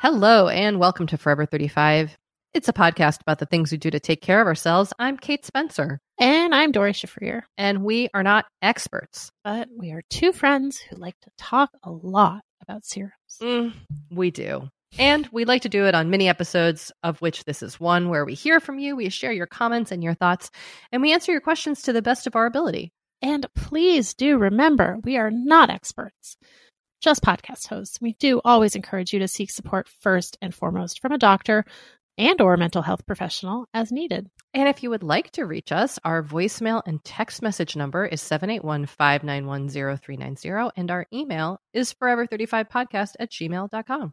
Hello, and welcome to Forever 35. It's a podcast about the things we do to take care of ourselves. I'm Kate Spencer, and I'm Doree Shafrir. and we are not experts. But we are two friends who like to talk a lot about serums. Mm, we do. And we like to do it on mini episodes, of which this is one where we hear from you, we share your comments and your thoughts, and we answer your questions to the best of our ability. And please do remember, we are not experts, just podcast hosts. We do always encourage you to seek support first and foremost from a doctor and or mental health professional as needed. And if you would like to reach us, our voicemail and text message number is 781 591 0390, and our email is forever35podcast at gmail.com.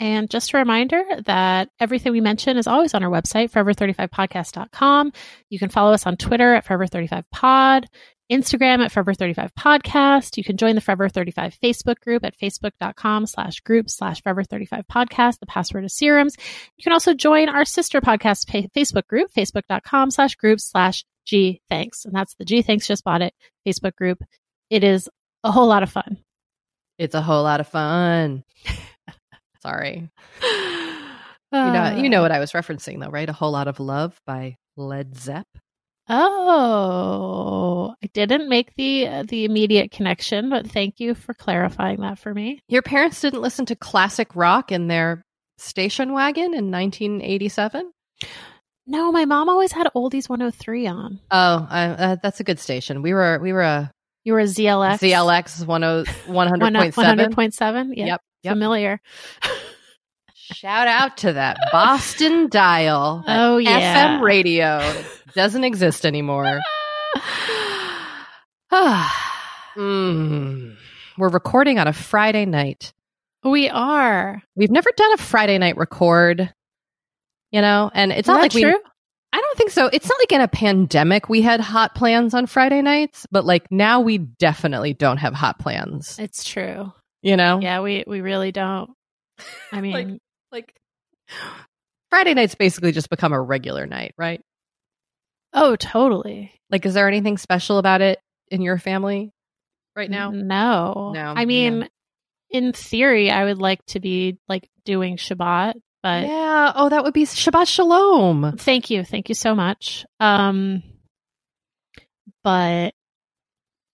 And just a reminder that everything we mention is always on our website, forever35podcast.com. You can follow us on Twitter at forever35pod, Instagram at forever35podcast. You can join the Forever 35 Facebook group at facebook.com slash group slash forever35podcast. The password is serums. You can also join our sister podcast Facebook group, facebook.com slash group slash G thanks. And that's the Gee Thanks Just Bought It Facebook group. It is a whole lot of fun. It's a whole lot of fun. Sorry. You know, you know what I was referencing though, right? A whole lot of love by Led Zepp. Oh, I didn't make the uh, the immediate connection, but thank you for clarifying that for me. Your parents didn't listen to classic rock in their station wagon in 1987? No, my mom always had Oldies 103 on. Oh, I, uh, that's a good station. We were we were a You were a ZLX. ZLX 10 One- 100.7. 100.7. Yeah. Yep. Yep. Familiar. Shout out to that Boston dial. Oh, yeah. FM radio doesn't exist anymore. Mm. We're recording on a Friday night. we are. We've never done a Friday night record, you know, and it's not like we true? I don't think so. It's not like in a pandemic we had hot plans on Friday nights, but like now we definitely don't have hot plans. It's true. You know? Yeah, we we really don't. I mean, Like- Like Friday nights basically just become a regular night, right? Oh, totally. Like is there anything special about it in your family right now? No. No, I mean, in theory, I would like to be like doing Shabbat, but yeah. Oh, that would be Shabbat Shalom. thank you. Thank you so much. Um, but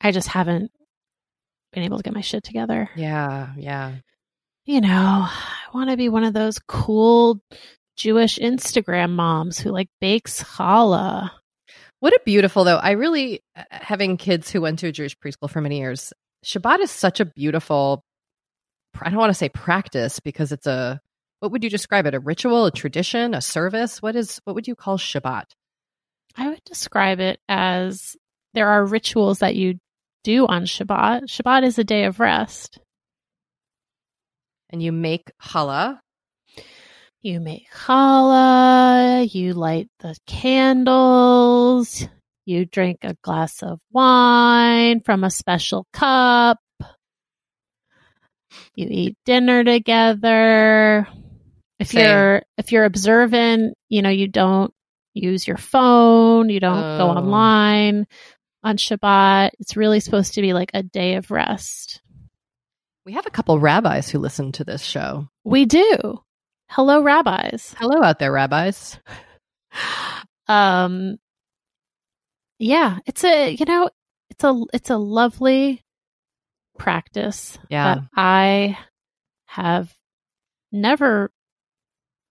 I just haven't been able to get my shit together. Yeah, yeah. You know, I want to be one of those cool Jewish Instagram moms who like bakes challah. What a beautiful though. I really uh, having kids who went to a Jewish preschool for many years. Shabbat is such a beautiful I don't want to say practice because it's a what would you describe it? A ritual, a tradition, a service? What is what would you call Shabbat? I would describe it as there are rituals that you do on Shabbat. Shabbat is a day of rest. And you make challah. You make challah, you light the candles, you drink a glass of wine from a special cup, you eat dinner together. If Same. you're if you're observant, you know, you don't use your phone, you don't go Oh. online on Shabbat. It's really supposed to be like a day of rest. We have a couple rabbis who listen to this show. We do. Hello, rabbis. Hello out there, rabbis. um yeah it's a you know it's a it's a lovely practice Yeah. that i have never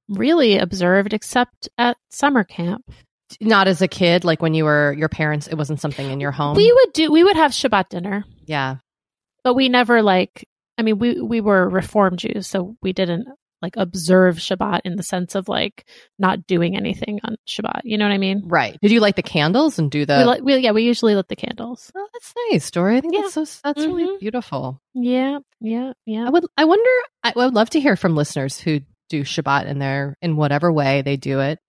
really observed except at summer camp Not as a kid, like when you were your parents, it wasn't something in your home. we would do we would have shabbat dinner yeah. but we never like i mean we we were reform jews so we didn't like observe shabbat in the sense of like not doing anything on shabbat you know what i mean Right. Did you light the candles and do the we, li- we yeah we usually lit the candles Oh, that's nice, Doree. I think Yeah. that's so that's really Mhm. beautiful. yeah yeah yeah I would I wonder I would love to hear from listeners who do Shabbat in their in whatever way they do it.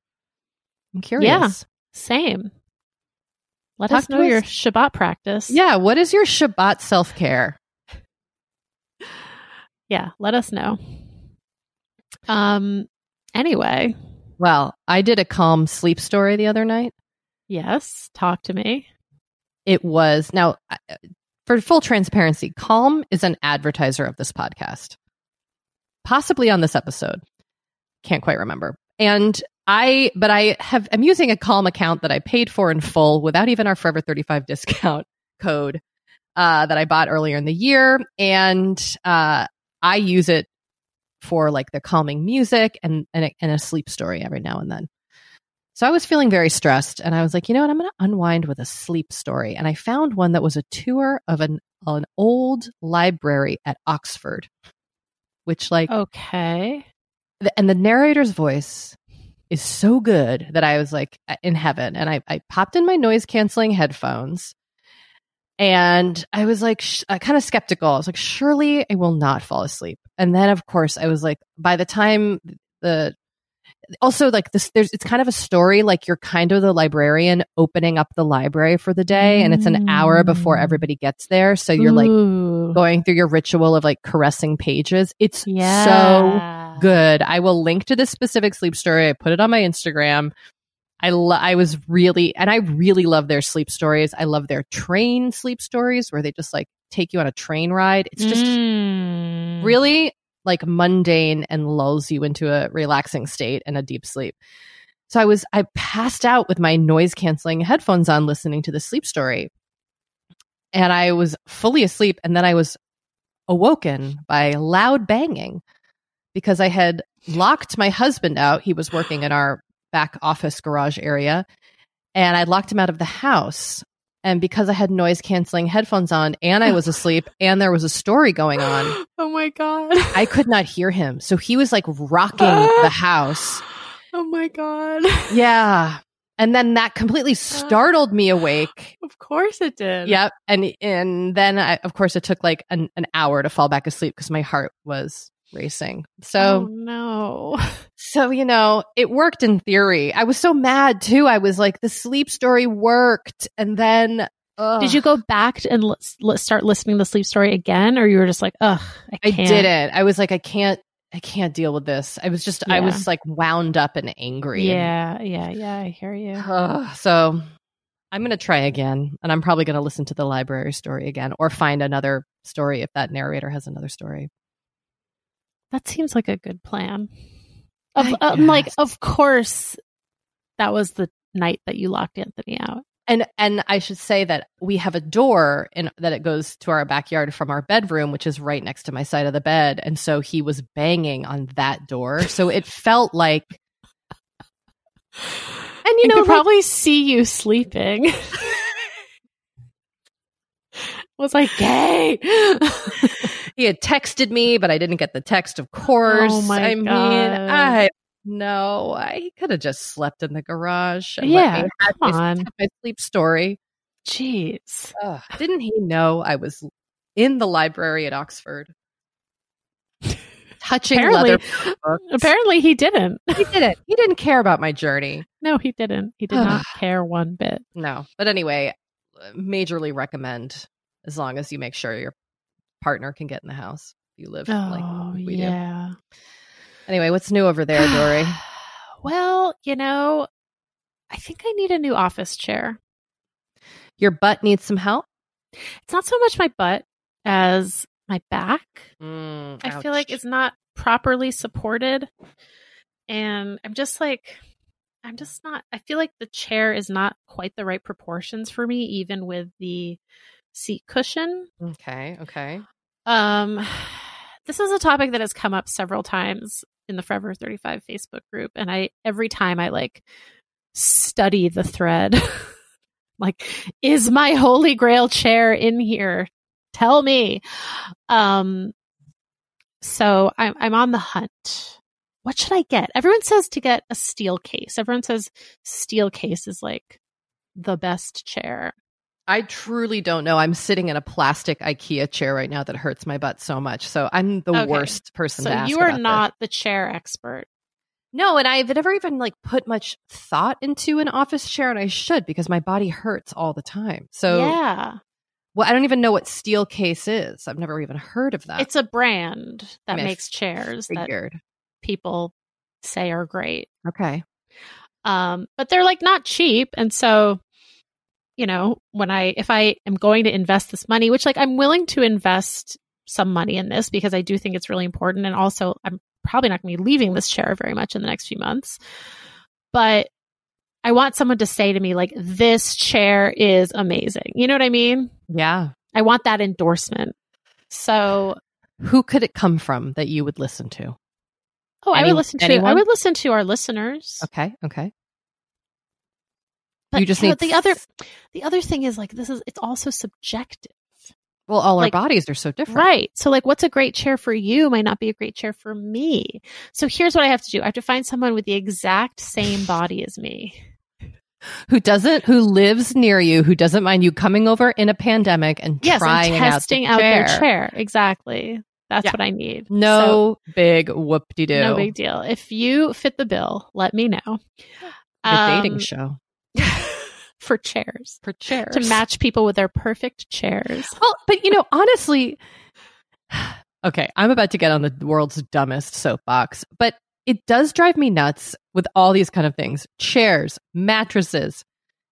I'm curious. Yeah, same. Let Talk us know your us. Shabbat practice. Yeah, what is your Shabbat self-care? Yeah, let us know. Um anyway, Well, I did a calm sleep story the other night. yes, talk to me. It was now for full transparency, Calm is an advertiser of this podcast. Possibly on this episode. Can't quite remember. And I but I have I'm using a Calm account that I paid for in full without even our Forever 35 discount code uh that I bought earlier in the year and uh I use it for like the calming music and and a, and a sleep story every now and then. So I was feeling very stressed and I was like, you know what? I'm going to unwind with a sleep story. And I found one that was a tour of an, an old library at Oxford, which like, Okay. the, and the narrator's voice is so good that I was like in heaven. And I, I popped in my noise canceling headphones and I was like, sh- uh, kind of skeptical. I was like, surely I will not fall asleep. And then, of course, I was like, by the time the also like this there's it's kind of a story like you're kind of the librarian opening up the library for the day and it's an hour before Mm. everybody gets there so you're like Ooh. going through your ritual of like caressing pages it's so good. I will link to this specific sleep story. I put it on my Instagram. I lo- I was really and I really love their sleep stories. I love their train sleep stories where they just like take you on a train ride. It's just Mm. really like mundane and lulls you into a relaxing state and a deep sleep. So I was I passed out with my noise canceling headphones on listening to the sleep story. And I was fully asleep and then I was awoken by loud banging because I had locked my husband out. He was working in our back office garage area and I locked him out of the house. And because I had noise canceling headphones on and I was asleep and there was a story going on, Oh my god. I could not hear him. So he was like rocking the house. Oh my god. Yeah. And then that completely startled me awake. Of course it did. Yep. And and then I, of course it took like an, an hour to fall back asleep because my heart was racing. oh So, no. so you know, it worked in theory. I was so mad too. I was like, the sleep story worked, and then ugh, Did you go back and l- l- start listening to the sleep story again, or you were just like, ugh, I I didn't. I was like, I can't. I can't deal with this. I was just, I was like wound up and angry. and- Yeah, yeah, yeah. I hear you. Ugh, so I'm going to try again. And I'm probably going to listen to the library story again or find another story if that narrator has another story. That seems like a good plan. Of um, like, of course, that was the night that you locked Anthony out. And and I should say that we have a door and that it goes to our backyard from our bedroom, which is right next to my side of the bed. And so he was banging on that door. So it felt like and you I know like- probably see you sleeping. was like gay. He had texted me, but I didn't get the text, of course. Oh my I mean, I no, I could have just slept in the garage. and let Yeah, me have come my- on. my sleep story. Jeez. Ugh, didn't he know I was in the library at Oxford? Touching Apparently- leather books. Apparently, he didn't. he didn't. He didn't care about my journey. No, he didn't. He did not care one bit. No, but anyway, uh, majorly recommend as long as you make sure your partner can get in the house. If you live like Oh, we do. yeah. Anyway, what's new over there, Doree? well, you know, I think I need a new office chair. Your butt needs some help. It's not so much my butt as my back. Mm, I feel like it's not properly supported. And I'm just like, I'm just not, I feel like the chair is not quite the right proportions for me, even with the seat cushion. okay. Okay. Um, this is a topic that has come up several times in the Forever 35 Facebook group. And I, every time I like study the thread, like, is my holy grail chair in here? Tell me. Um, so I'm, I'm on the hunt. What should I get? Everyone says to get a Steelcase. Everyone says Steelcase is like the best chair. I truly don't know. I'm sitting in a plastic IKEA chair right now that hurts my butt so much. So I'm the Okay. worst person to So ask you are about this. not the chair expert. No, and I've never even like put much thought into an office chair, and I should because my body hurts all the time. So, yeah. well, I don't even know what Steelcase is. I've never even heard of that. It's a brand that mean, makes chairs that figured. people say are great. Okay. Um, but they're like not cheap. And so, you know, when I, if I am going to invest this money, which like I'm willing to invest some money in this because I do think it's really important. And also, I'm probably not going to be leaving this chair very much in the next few months. But I want someone to say to me, like, this chair is amazing. You know what I mean? Yeah. I want that endorsement. So, Who could it come from that you would listen to? oh, I would listen to, I would listen to our listeners. Okay. Okay. But you just know, need the other, the other thing is like, this is, it's also subjective. Well, all like- our bodies are so different. Right. So, like, what's a great chair for you might not be a great chair for me. So, here's what I have to do I have to find someone with the exact same body as me. Who doesn't? Who lives near you? Who doesn't mind you coming over in a pandemic and Yes, trying and out, the out, their chair? Exactly. That's Yeah. what I need. So, No big whoop de doo. no big deal. If you fit the bill, let me know. The dating Um, show for chairs for chairs to match people with their perfect chairs. Well, but you know, honestly, okay, I'm about to get on the world's dumbest soapbox, but it does drive me nuts with all these kind of things: chairs, mattresses,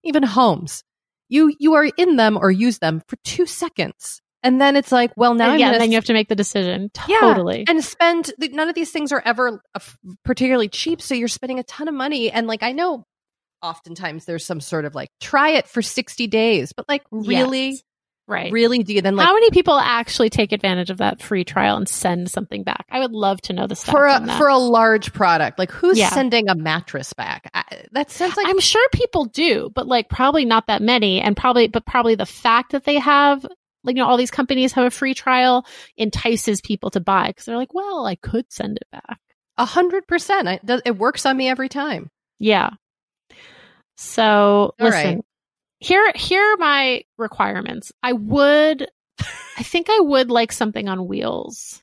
even homes. You you are in them or use them for two seconds, and then it's like, well, now And I'm yeah, then you have to make the decision. Yeah, Totally. and spend none of these things are ever uh, particularly cheap so you're spending a ton of money and like i know oftentimes there's some sort of like try it for 60 days but like really Yes. right. really do you then like How many people actually take advantage of that free trial and send something back? I would love to know the stats for on a that. for a large product like who's Yeah. sending a mattress back I, that sounds like I'm sure people do, but like probably not that many, and probably, but probably the fact that they have, like, you know, all these companies have a free trial entices people to buy because they're like, well, I could send it back. a hundred percent it works on me every time Yeah. So All listen, right. here here are my requirements. I would, I think I would like something on wheels.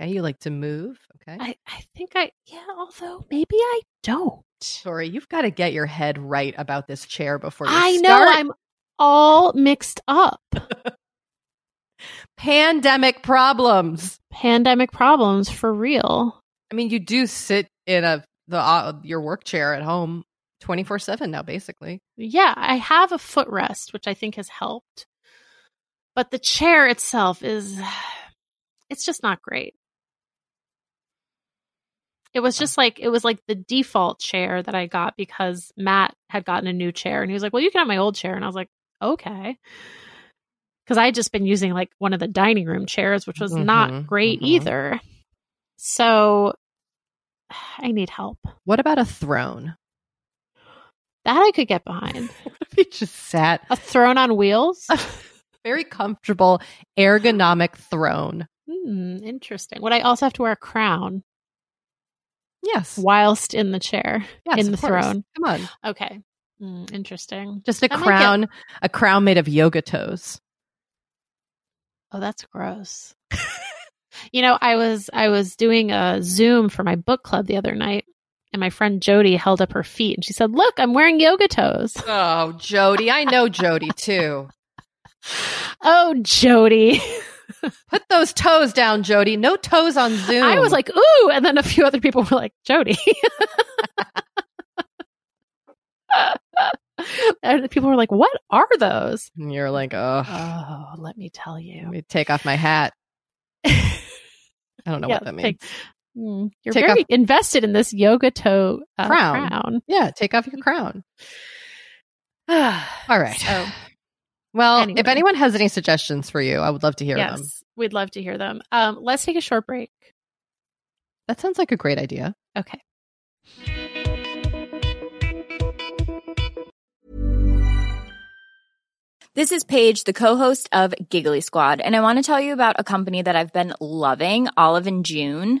Okay, you like to move. Okay. I, I think I, yeah, although maybe I don't. Doree, you've got to get your head right about this chair before you I know. I'm all mixed up. Pandemic problems. Pandemic problems for real. I mean, you do sit in a the uh, your work chair at home 24/7 now basically. Yeah, I have a footrest, which I think has helped. But the chair itself is, it's just not great. It was just like, it was like the default chair that I got because Matt had gotten a new chair and he was like, well, you can have my old chair. And I was like, okay. Because I had just been using like one of the dining room chairs, which was Mhm, not great mhm. either. So I need help. What about a throne? That I could get behind. What if you just sat A throne on wheels? very comfortable ergonomic throne? Hmm, interesting. Would I also have to wear a crown Yes. whilst in the chair? yes in the throne. Come on. Okay. Hmm, interesting. Just a That crown, a crown made of yoga toes. Oh, that's gross. you know, I was I was doing a Zoom for my book club the other night, and my friend Jody held up her feet and she said, "Look, I'm wearing yoga toes." Oh, Jody, I know Jody too. oh, Jody. Put those toes down, Jody. No toes on Zoom. I was like, "Ooh," and then a few other people were like, "Jody." and people were like, "What are those?" And you're like, oh, Oh, let me tell you. let me take off my hat. I don't know Yeah, what that means. take- Mm, you're Take very off- invested in this yoga toe uh, Crown. crown. Yeah, take off your crown. All right. So, well, anyway. if anyone has any suggestions for you, I would love to hear yes, them. we'd love to hear them. Um, let's take a short break. That sounds like a great idea. Okay. This is Paige, the co-host of Giggly Squad, and I want to tell you about a company that I've been loving, Olive and June.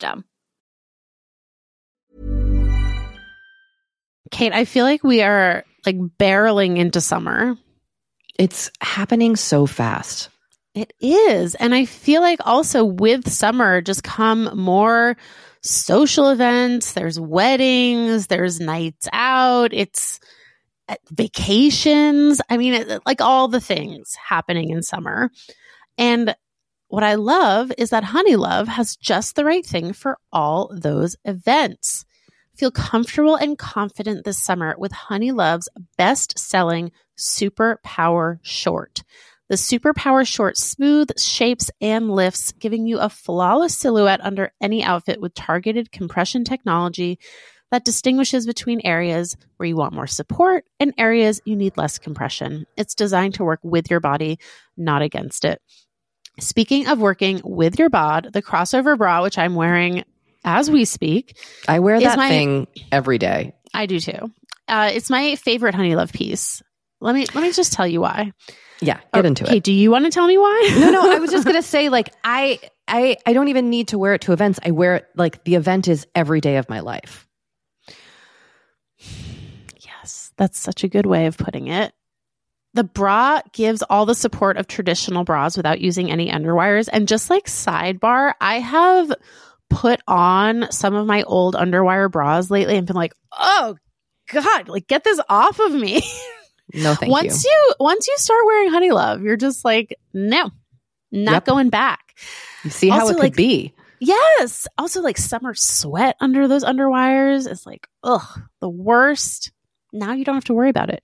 Kate, I feel like we are like barreling into summer. It's happening so fast. It is. And I feel like also with summer just come more social events. There's weddings, there's nights out, it's uh, vacations. I mean, it, like all the things happening in summer. And what I love is that Honeylove has just the right thing for all those events. Feel comfortable and confident this summer with Honeylove's best selling Super Power Short. The Super Power Short smooth shapes and lifts, giving you a flawless silhouette under any outfit with targeted compression technology that distinguishes between areas where you want more support and areas you need less compression. It's designed to work with your body, not against it. Speaking of working with your bod, the crossover bra, which I'm wearing as we speak, I wear that my- thing every day. I do too. Uh, it's my favorite Honeylove piece. Let me let me just tell you why. Yeah, get into Okay, it. Okay, do you want to tell me why? No, no, I was just gonna say, like, I, I, I don't even need to wear it to events. I wear it like the event is every day of my life. Yes, that's such a good way of putting it. The bra gives all the support of traditional bras without using any underwires. And just like sidebar, I have put on some of my old underwire bras lately and been like, oh God, like get this off of me. No, thank once you. you once you start wearing honeylove, you're just like, no, not Yep. going back. You see how Also, it could like- be. Yes. Also, like summer sweat under those underwires is like, ugh, the worst. Now you don't have to worry about it.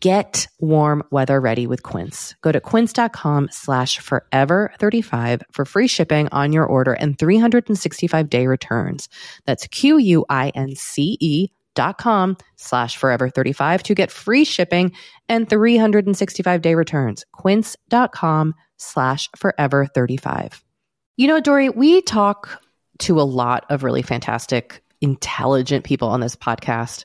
get warm weather ready with Quince. Go to quince.com slash forever 35 for free shipping on your order and 365 day returns. That's Q-U-I-N-C-E dot com slash forever 35 to get free shipping and 365 day returns. Quince.com slash forever 35. You know, Doree, we talk to a lot of really fantastic, intelligent people on this podcast.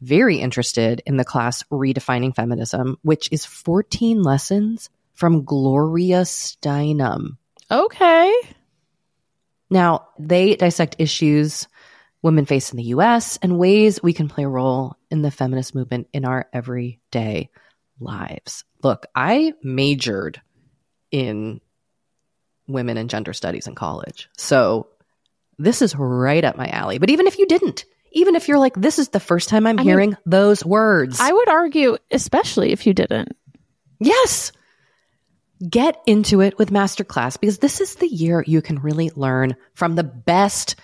very interested in the class Redefining Feminism, which is 14 lessons from Gloria Steinem. Okay. Now, they dissect issues women face in the US and ways we can play a role in the feminist movement in our everyday lives. Look, I majored in women and gender studies in college. So this is right up my alley. But even if you didn't, even if you're like, this is the first time I'm I mean, hearing those words. I would argue, especially if you didn't. Yes. Get into it with Masterclass because this is the year you can really learn from the best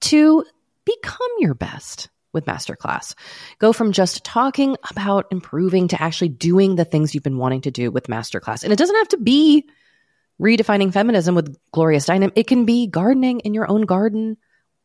to become your best with Masterclass. Go from just talking about improving to actually doing the things you've been wanting to do with Masterclass. And it doesn't have to be redefining feminism with Gloria Steinem. It can be gardening in your own garden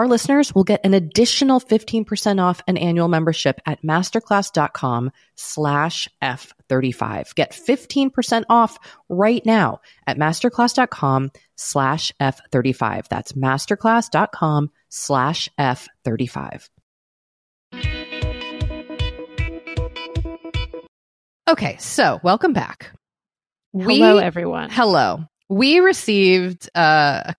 our listeners will get an additional 15% off an annual membership at masterclass.com slash F35. Get 15% off right now at masterclass.com slash F35. That's masterclass.com slash F35. Okay, so welcome back. Hello, everyone. Hello. We received uh, a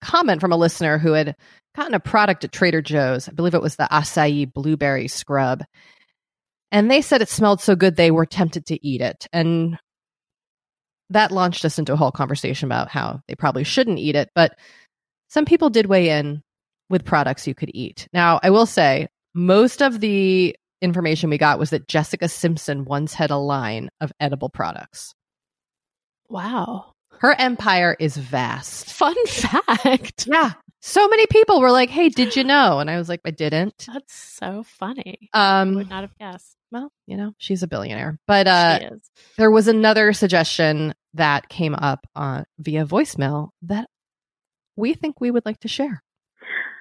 comment from a listener who had gotten a product at Trader Joe's. I believe it was the acai blueberry scrub. And they said it smelled so good they were tempted to eat it. And that launched us into a whole conversation about how they probably shouldn't eat it. But some people did weigh in with products you could eat. Now, I will say, most of the information we got was that Jessica Simpson once had a line of edible products. Wow. Her empire is vast. Fun fact. Yeah. So many people were like, "Hey, did you know?" And I was like, "I didn't." That's so funny. I would Um, not have guessed. well, you know, she's a billionaire. But uh she is. there was another suggestion that came up uh, via voicemail that we think we would like to share.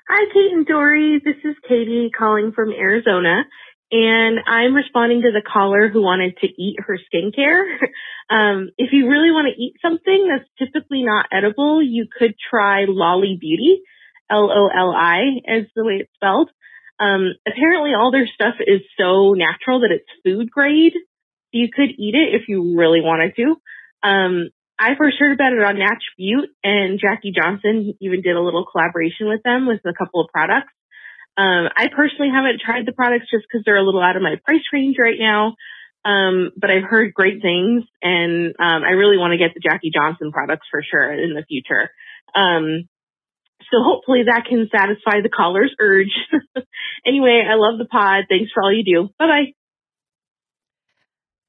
Hi, Kate and Doree. This is Katie calling from Arizona, and I'm responding to the caller who wanted to eat her skincare. um, if you really want to eat something that's typically not edible, you could try Loli Beauty, L-O-L-I, as the way it's spelled. Um, apparently, all their stuff is so natural that it's food grade. You could eat it if you really wanted to. Um, I first heard about it on Natch Beaut and Jackie Johnson even did a little collaboration with them with a couple of products. Um, I personally haven't tried the products just because they're a little out of my price range right now. Um, but I've heard great things and, um, I really want to get the Jackie Johnson products for sure in the future. Um, so hopefully that can satisfy the caller's urge. anyway, I love the pod. Thanks for all you do. Bye bye.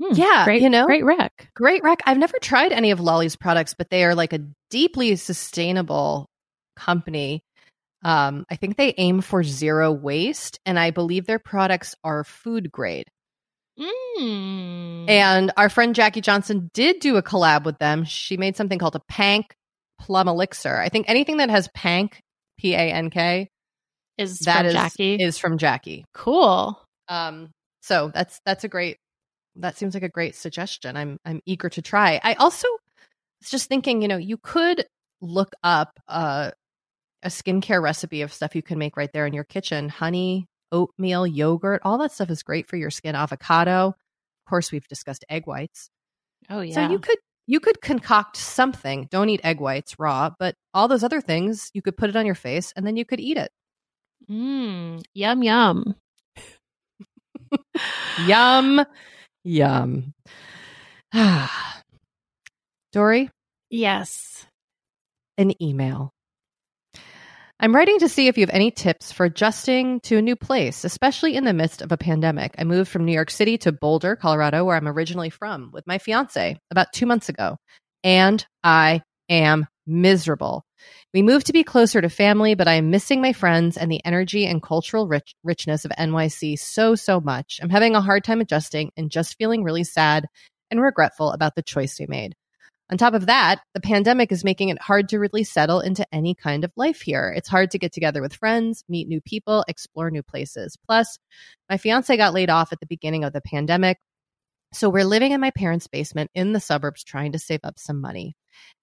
Hmm, Yeah, great, you know? great rec. Great rec. I've never tried any of Loli's products, but they are like a deeply sustainable company. Um, I think they aim for zero waste, and I believe their products are food grade. Mm. And our friend Jackie Johnson did do a collab with them. She made something called a Pank Plum Elixir. I think anything that has Pank, P A N K, is that from is Jackie. is from Jackie. cool. Um, so that's that's a great. That seems like a great suggestion. I'm I'm eager to try. I also was just thinking, you know, you could look up uh, a skincare recipe of stuff you can make right there in your kitchen. Honey, oatmeal, yogurt, all that stuff is great for your skin. Avocado, of course, we've discussed egg whites. Oh yeah. So you could you could concoct something. Don't eat egg whites raw, but all those other things you could put it on your face and then you could eat it. Mm, yum yum. Yum, yum. Doree, Yes. an email. I'm writing to see if you have any tips for adjusting to a new place, especially in the midst of a pandemic. I moved from New York City to Boulder, Colorado, where I'm originally from, with my fiance about two months ago, and I am miserable. We moved to be closer to family, but I am missing my friends and the energy and cultural rich- richness of NYC so, so much. I'm having a hard time adjusting and just feeling really sad and regretful about the choice we made. On top of that, the pandemic is making it hard to really settle into any kind of life here. It's hard to get together with friends, meet new people, explore new places. Plus, my fiance got laid off at the beginning of the pandemic. So we're living in my parents' basement in the suburbs trying to save up some money.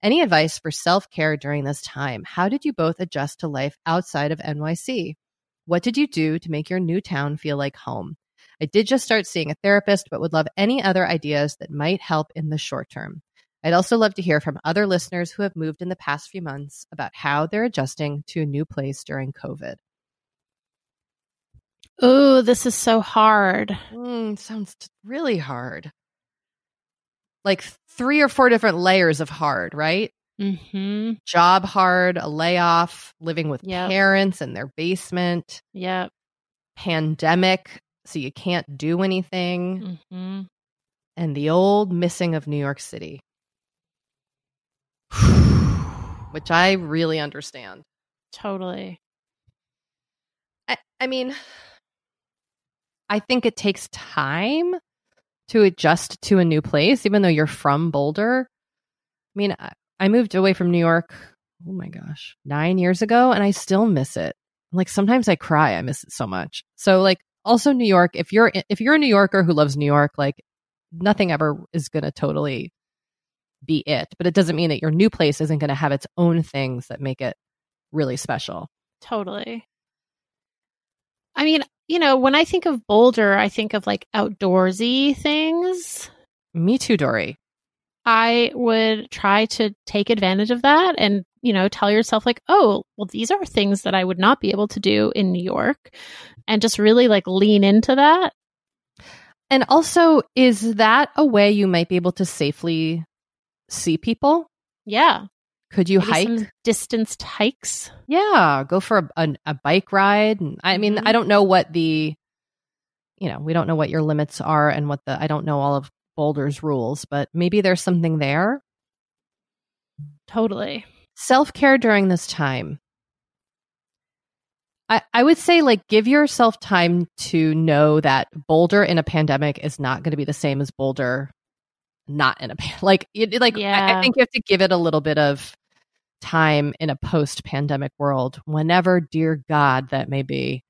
Any advice for self care during this time? How did you both adjust to life outside of NYC? What did you do to make your new town feel like home? I did just start seeing a therapist, but would love any other ideas that might help in the short term. I'd also love to hear from other listeners who have moved in the past few months about how they're adjusting to a new place during COVID. Oh, this is so hard. Mm, sounds really hard. Like three or four different layers of hard, right? Mm-hmm. Job hard, a layoff, living with Yep. parents in their basement, Yep. pandemic, so you can't do anything, Mm-hmm. and the old missing of New York City, which I really understand. Totally. I, I mean, I think it takes time to adjust to a new place, even though you're from Boulder. I mean, I, I moved away from New York, oh my gosh, nine years ago, and I still miss it. Like sometimes I cry, I miss it so much. So, like, also New York, if you're if you're a New Yorker who loves New York, like nothing ever is gonna totally be it. But it doesn't mean that your new place isn't gonna have its own things that make it really special. Totally. I mean, you know, when I think of Boulder, I think of like outdoorsy things. Me too, Doree. I would try to take advantage of that and, you know, tell yourself, like, oh, well, these are things that I would not be able to do in New York and just really like lean into that. And also, is that a way you might be able to safely see people? Yeah. Could you Maybe hike? distanced hikes. Yeah, go for a, a, a bike ride. And I mean, Mhm. I don't know what the, you know, we don't know what your limits are and what the, I don't know all of Boulder's rules, but maybe there's something there. Totally. Self care during this time. I, I would say, like, give yourself time to know that Boulder in a pandemic is not going to be the same as Boulder not in a pan- like it, like I, I think you have to give it a little bit of time in a post pandemic world whenever dear god that may be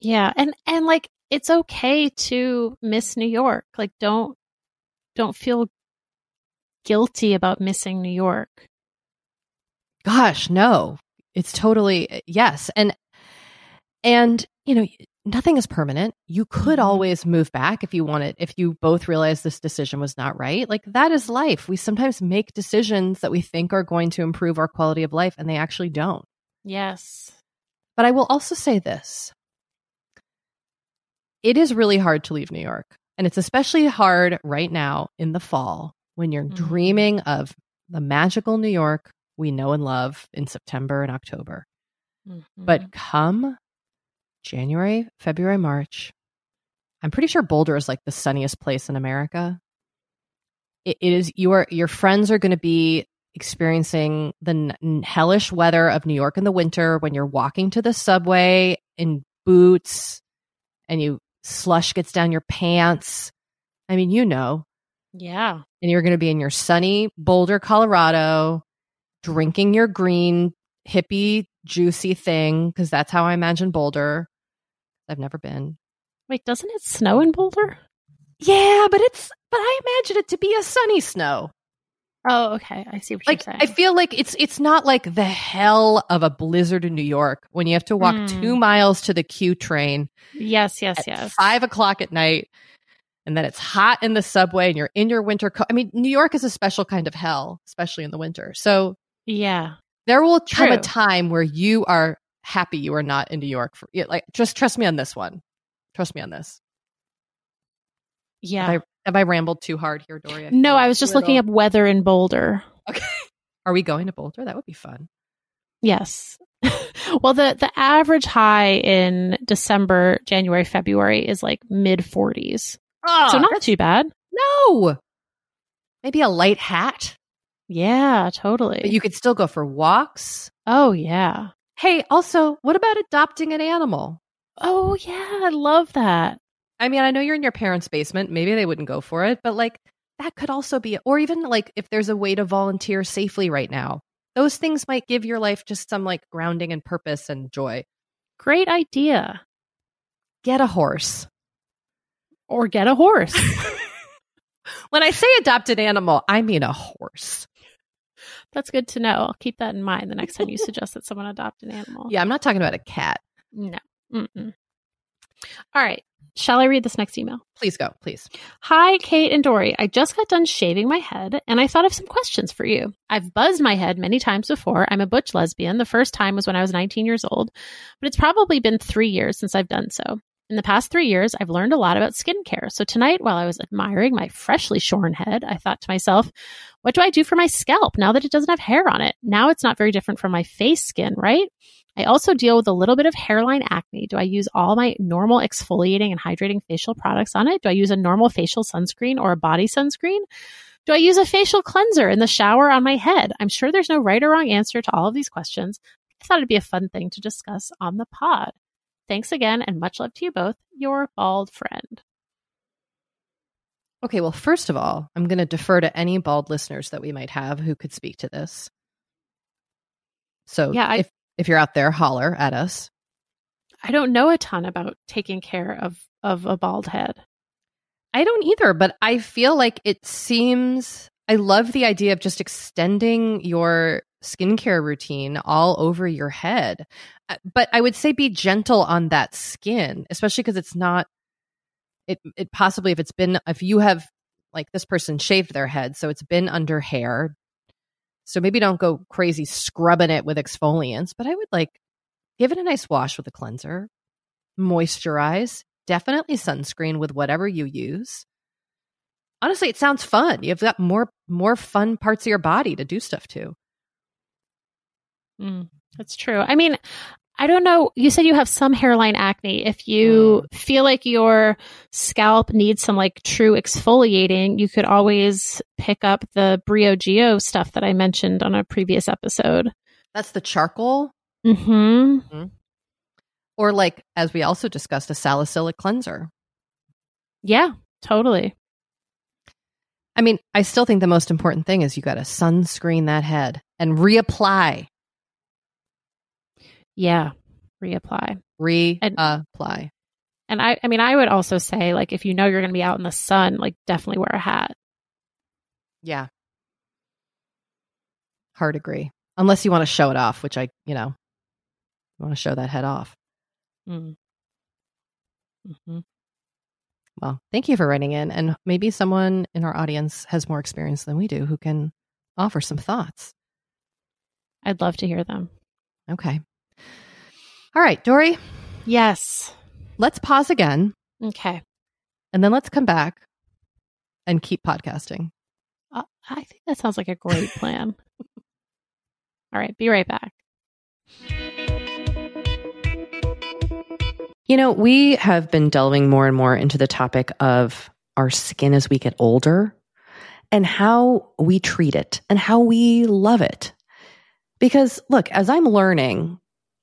Yeah. And and like it's okay to miss New York. Like don't don't feel guilty about missing New York. gosh no it's totally eh, yes and and you know nothing is permanent you could Mhm. always move back if you wanted if you both realize this decision was not right like that is life we sometimes make decisions that we think are going to improve our quality of life and they actually don't Yes. But I will also say this it is really hard to leave New York. And it's especially hard right now in the fall when you're Mhm. dreaming of the magical New York we know and love in September and October. Mhm. But come January, February, March, I'm pretty sure Boulder is like the sunniest place in America. It, it is your your friends are going to be experiencing the n- hellish weather of New York in the winter when you're walking to the subway in boots and you slush gets down your pants. I mean, you know, yeah. and you're going to be in your sunny Boulder, Colorado, drinking your green hippie juicy thing because that's how I imagine Boulder. I've never been. Wait, doesn't it snow in Boulder? Yeah, but it's but I imagine it to be a sunny snow. Oh, okay. I see what Like you're saying. I feel like it's it's not like the hell of a blizzard in New York when you have to walk Hmm. two miles to the Q train yes, yes, yes. five o'clock at night, and then it's hot in the subway, and you're in your winter coat. I mean, New York is a special kind of hell, especially in the winter. So Yeah. there will come a time where you are happy you are not in New York. For like, just trust me on this one. Trust me on this. Yeah. Have I, have I rambled too hard here, Doree? no, I was just looking up weather in Boulder. Okay. Are we going to Boulder? That would be fun. Yes. well, the the average high in December, January, February is like mid 40s. Oh, ah, so not too bad. no. Maybe a light hat, Yeah, totally. but you could still go for walks. oh, yeah. Hey, also, what about adopting an animal? Oh, yeah. I love that. I mean, I know you're in your parents' basement. Maybe they wouldn't go for it, but like that could also be, or even like if there's a way to volunteer safely right now, those things might give your life just some like grounding and purpose and joy. Great idea. Get a horse. Or get a horse. When I say adopt an animal, I mean a horse. That's good to know. I'll keep that in mind the next time you suggest that someone adopt an animal. Yeah, I'm not talking about a cat. No. Mm-mm. All right. Shall I read this next email? Please go, please. Hi, Kate and Doree. I just got done shaving my head and I thought of some questions for you. I've buzzed my head many times before. I'm a butch lesbian. The first time was when I was 19 years old, but it's probably been three years since I've done so. In the past three years, I've learned a lot about skincare. So tonight, while I was admiring my freshly shorn head, I thought to myself, what do I do for my scalp now that it doesn't have hair on it? Now it's not very different from my face skin, right? I also deal with a little bit of hairline acne. Do I use all my normal exfoliating and hydrating facial products on it? Do I use a normal facial sunscreen or a body sunscreen? Do I use a facial cleanser in the shower on my head? I'm sure there's no right or wrong answer to all of these questions. I thought it'd be a fun thing to discuss on the pod. Thanks again and much love to you both. Your bald friend. Okay, well, first of all, I'm going to defer to any bald listeners that we might have who could speak to this. So, Yeah, I- if if you're out there, holler at us. I don't know a ton about taking care of of a bald head. I don't either, but I feel like it seems I love the idea of just extending your skincare routine all over your head. Uh, But I would say be gentle on that skin, especially because it's not it it possibly if it's been if you have like this person shaved their head, so it's been under hair. So maybe don't go crazy scrubbing it with exfoliants, but I would like give it a nice wash with a cleanser. moisturize, definitely sunscreen with whatever you use. Honestly, it sounds fun. You've got more more fun parts of your body to do stuff to. Mm, that's true. I mean, I don't know. You said you have some hairline acne. If you mm. feel like your scalp needs some like true exfoliating, you could always pick up the Briogeo stuff that I mentioned on a previous episode. That's the charcoal. Mm-hmm. mm-hmm. Or like, as we also discussed, a salicylic cleanser. Yeah, totally. I mean, I still think the most important thing is you got to sunscreen that head and reapply yeah. Reapply. Reapply. And, and I, I mean, I would also say, like, if you know you're going to be out in the sun, like, definitely wear a hat. Yeah. Hard agree. Unless you want to show it off, which I, you know, want to show that head off. Mm. Mm-hmm. Well, thank you for writing in. And maybe someone in our audience has more experience than we do who can offer some thoughts. I'd love to hear them. Okay. All right, Doree. Yes. Let's pause again. Okay. And then let's come back and keep podcasting. Uh, I think that sounds like a great plan. All right, be right back. You know, we have been delving more and more into the topic of our skin as we get older and how we treat it and how we love it. Because look, as I'm learning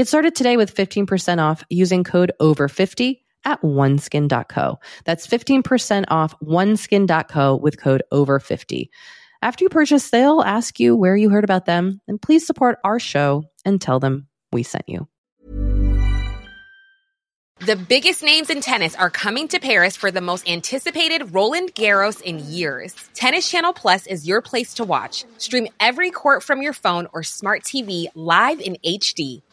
Get started today with 15% off using code OVER50 at oneskin.co. That's 15% off oneskin.co with code OVER50. After you purchase, they'll ask you where you heard about them, and please support our show and tell them we sent you. The biggest names in tennis are coming to Paris for the most anticipated Roland Garros in years. Tennis Channel Plus is your place to watch. Stream every court from your phone or smart TV live in HD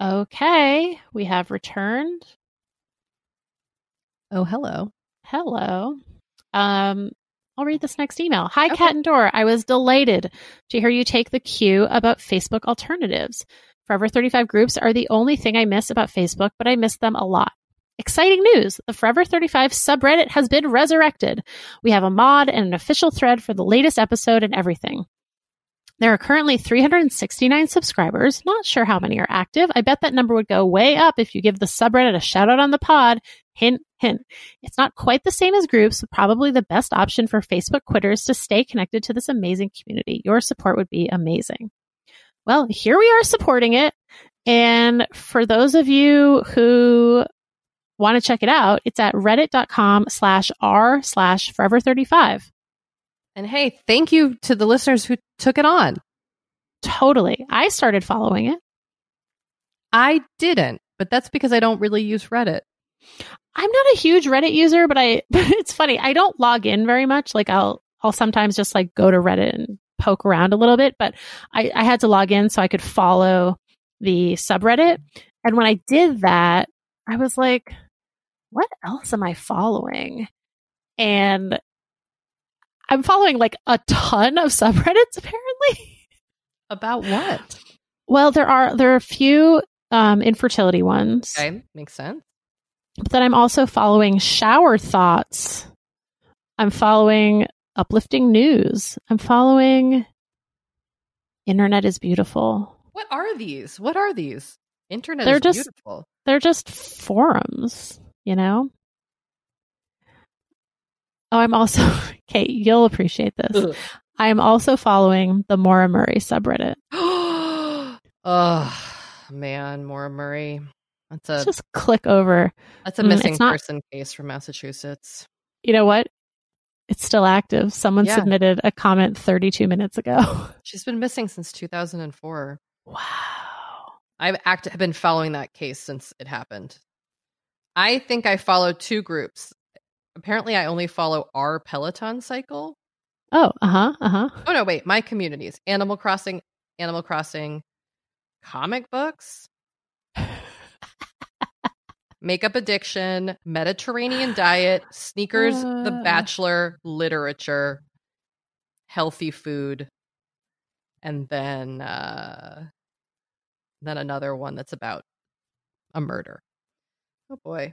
Okay, we have returned. Oh, hello. Hello. Um, I'll read this next email. Hi, okay. Kat and Dora. I was delighted to hear you take the cue about Facebook alternatives. Forever 35 groups are the only thing I miss about Facebook, but I miss them a lot. Exciting news! The Forever 35 subreddit has been resurrected. We have a mod and an official thread for the latest episode and everything. There are currently 369 subscribers. Not sure how many are active. I bet that number would go way up if you give the subreddit a shout out on the pod. Hint, hint. It's not quite the same as groups, but probably the best option for Facebook quitters to stay connected to this amazing community. Your support would be amazing. Well, here we are supporting it. And for those of you who want to check it out, it's at reddit.com slash r slash forever 35. And hey, thank you to the listeners who took it on. Totally. I started following it. I didn't, but that's because I don't really use Reddit. I'm not a huge Reddit user, but I but it's funny. I don't log in very much. Like I'll I'll sometimes just like go to Reddit and poke around a little bit, but I, I had to log in so I could follow the subreddit. And when I did that, I was like, what else am I following? And I'm following like a ton of subreddits apparently. About what? Well, there are there are a few um, infertility ones. Okay, makes sense. But then I'm also following shower thoughts. I'm following uplifting news. I'm following internet is beautiful. What are these? What are these? Internet They're is just- beautiful. They're just forums, you know? Oh, I'm also Kate, you'll appreciate this. I am also following the Maura Murray subreddit. oh man, Maura Murray. That's a Just click over. that's a mm, missing not- person case from Massachusetts. You know what? It's still active. Someone Yeah. submitted a comment 32 minutes ago. She's been missing since 2004. Wow. I've act have been following that case since it happened. I think I follow two groups. Apparently, I only follow our Peloton cycle. Oh, uh huh, uh huh. Oh no, wait, my communities: Animal Crossing, Animal Crossing, comic books, makeup addiction, Mediterranean diet, sneakers, The Uh. Bachelor, literature, healthy food, and then uh then another one that's about a murder. Oh boy.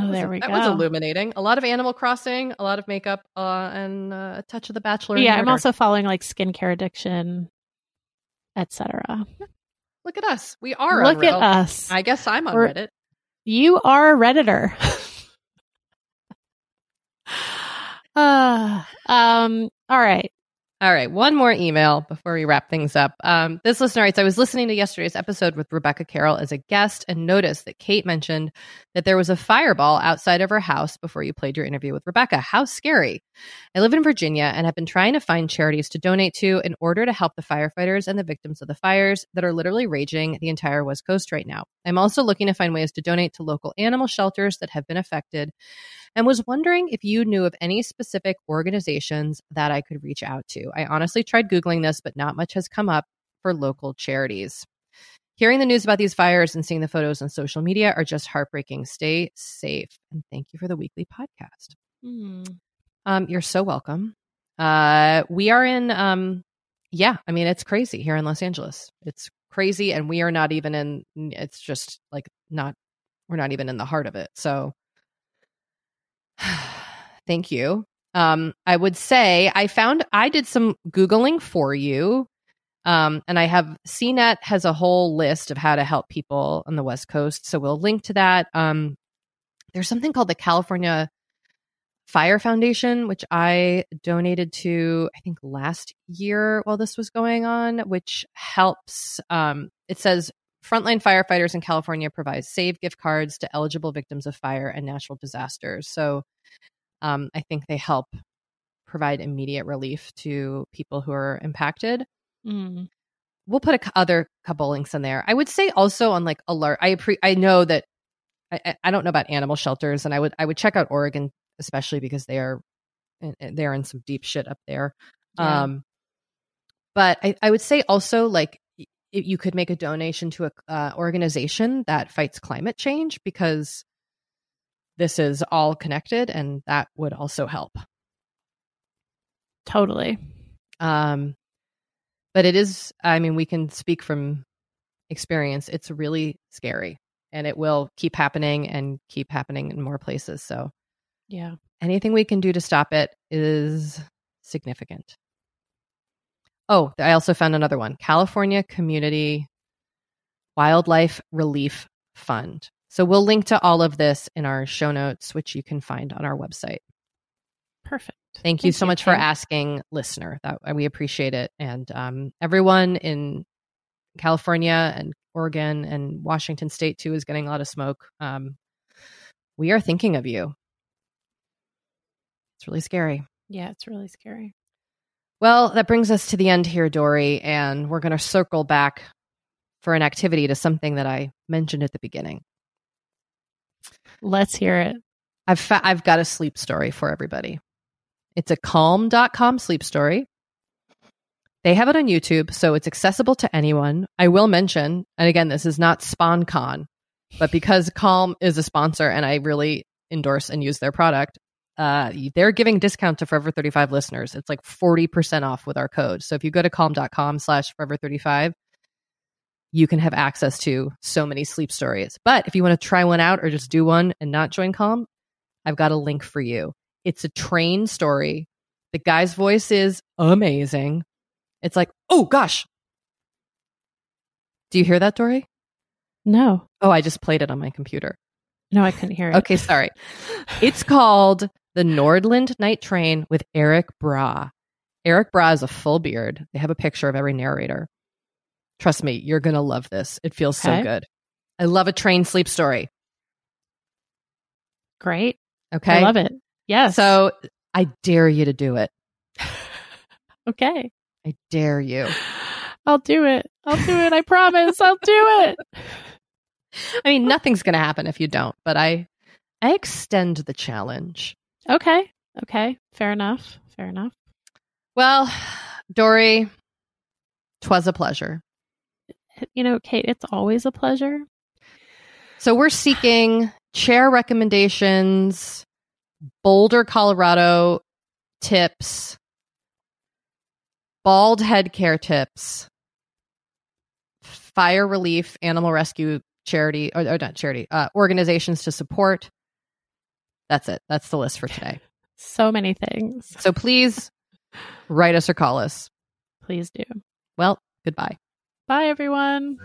Oh, there we that go. That was illuminating. A lot of Animal Crossing, a lot of makeup, uh, and uh, a touch of The Bachelor. yeah, I'm also following like skincare addiction, etc. Look at us. We are. Look at us. I guess I'm on We're- Reddit. You are a redditor. uh, um. All right. All right, one more email before we wrap things up. Um, this listener writes I was listening to yesterday's episode with Rebecca Carroll as a guest and noticed that Kate mentioned that there was a fireball outside of her house before you played your interview with Rebecca. How scary. I live in Virginia and have been trying to find charities to donate to in order to help the firefighters and the victims of the fires that are literally raging the entire West Coast right now. I'm also looking to find ways to donate to local animal shelters that have been affected and was wondering if you knew of any specific organizations that I could reach out to. I honestly tried Googling this, but not much has come up for local charities. Hearing the news about these fires and seeing the photos on social media are just heartbreaking. Stay safe. And thank you for the weekly podcast. Um, you're so welcome. Uh, we are in, um, yeah, I mean, it's crazy here in Los Angeles. It's crazy. And we are not even in, it's just like not, we're not even in the heart of it. So, Thank you. Um, I would say I found I did some googling for you, um, and I have CNET has a whole list of how to help people on the West Coast, so we'll link to that. Um, there's something called the California Fire Foundation, which I donated to I think last year while this was going on, which helps. Um, it says frontline firefighters in California provide save gift cards to eligible victims of fire and natural disasters. So um, I think they help provide immediate relief to people who are impacted. Mm. We'll put a other couple links in there. I would say also on like alert. I pre- I know that I, I- I don't know about animal shelters, and I would I would check out Oregon especially because they are they're in some deep shit up there. Yeah. Um, but I, I would say also like y- you could make a donation to a uh, organization that fights climate change because this is all connected and that would also help Totally. um but it is i mean we can speak from experience it's really scary and it will keep happening and keep happening in more places so Yeah. anything we can do to stop it is significant Oh, I also found another one California Community Wildfire Relief Fund. So we'll link to all of this in our show notes, which you can find on our website. Perfect. Thank you so you, much for asking, listener. That we appreciate it, and um, everyone in California and Oregon and Washington State too is getting a lot of smoke. Um, we are thinking of you. It's really scary. Yeah, it's really scary. Well, that brings us to the end here, Doree, and we're going to circle back for an activity to something that I mentioned at the beginning. Let's hear it. I've fa- I've got a sleep story for everybody. It's a calm.com sleep story. They have it on YouTube, so it's accessible to anyone. I will mention, and again, this is not SponCon, but because Calm is a sponsor and I really endorse and use their product, uh, they're giving discount to Forever 35 listeners. It's like 40% off with our code. So if you go to calm.com slash forever 35, you can have access to so many sleep stories. But if you want to try one out or just do one and not join Calm, I've got a link for you. It's a train story. The guy's voice is amazing. It's like, oh gosh. Do you hear that, Doree? No, Oh, I just played it on my computer. no, I couldn't hear it. Okay, sorry. It's called The Nordland Night Train with Erik Braa. Erik Braa is a full beard. They have a picture of every narrator. Trust me, you're going to love this. It feels so good. I love a train sleep story. Great. Okay. I love it. Yes. So I dare you to do it. okay. I dare you. I'll do it. I'll do it. I promise. I'll do it. I mean, nothing's going to happen if you don't, but I I extend the challenge. Okay. Okay. Fair enough. Fair enough. Well, Doree, twas a pleasure. You know, Kate, it's always a pleasure. So we're seeking chair recommendations, Boulder, Colorado tips, bald head care tips, fire relief, animal rescue charity, or, or not charity, uh, organizations to support. That's it. That's the list for today. So many things. So please write us or call us. Please do. Well, goodbye. Bye, everyone.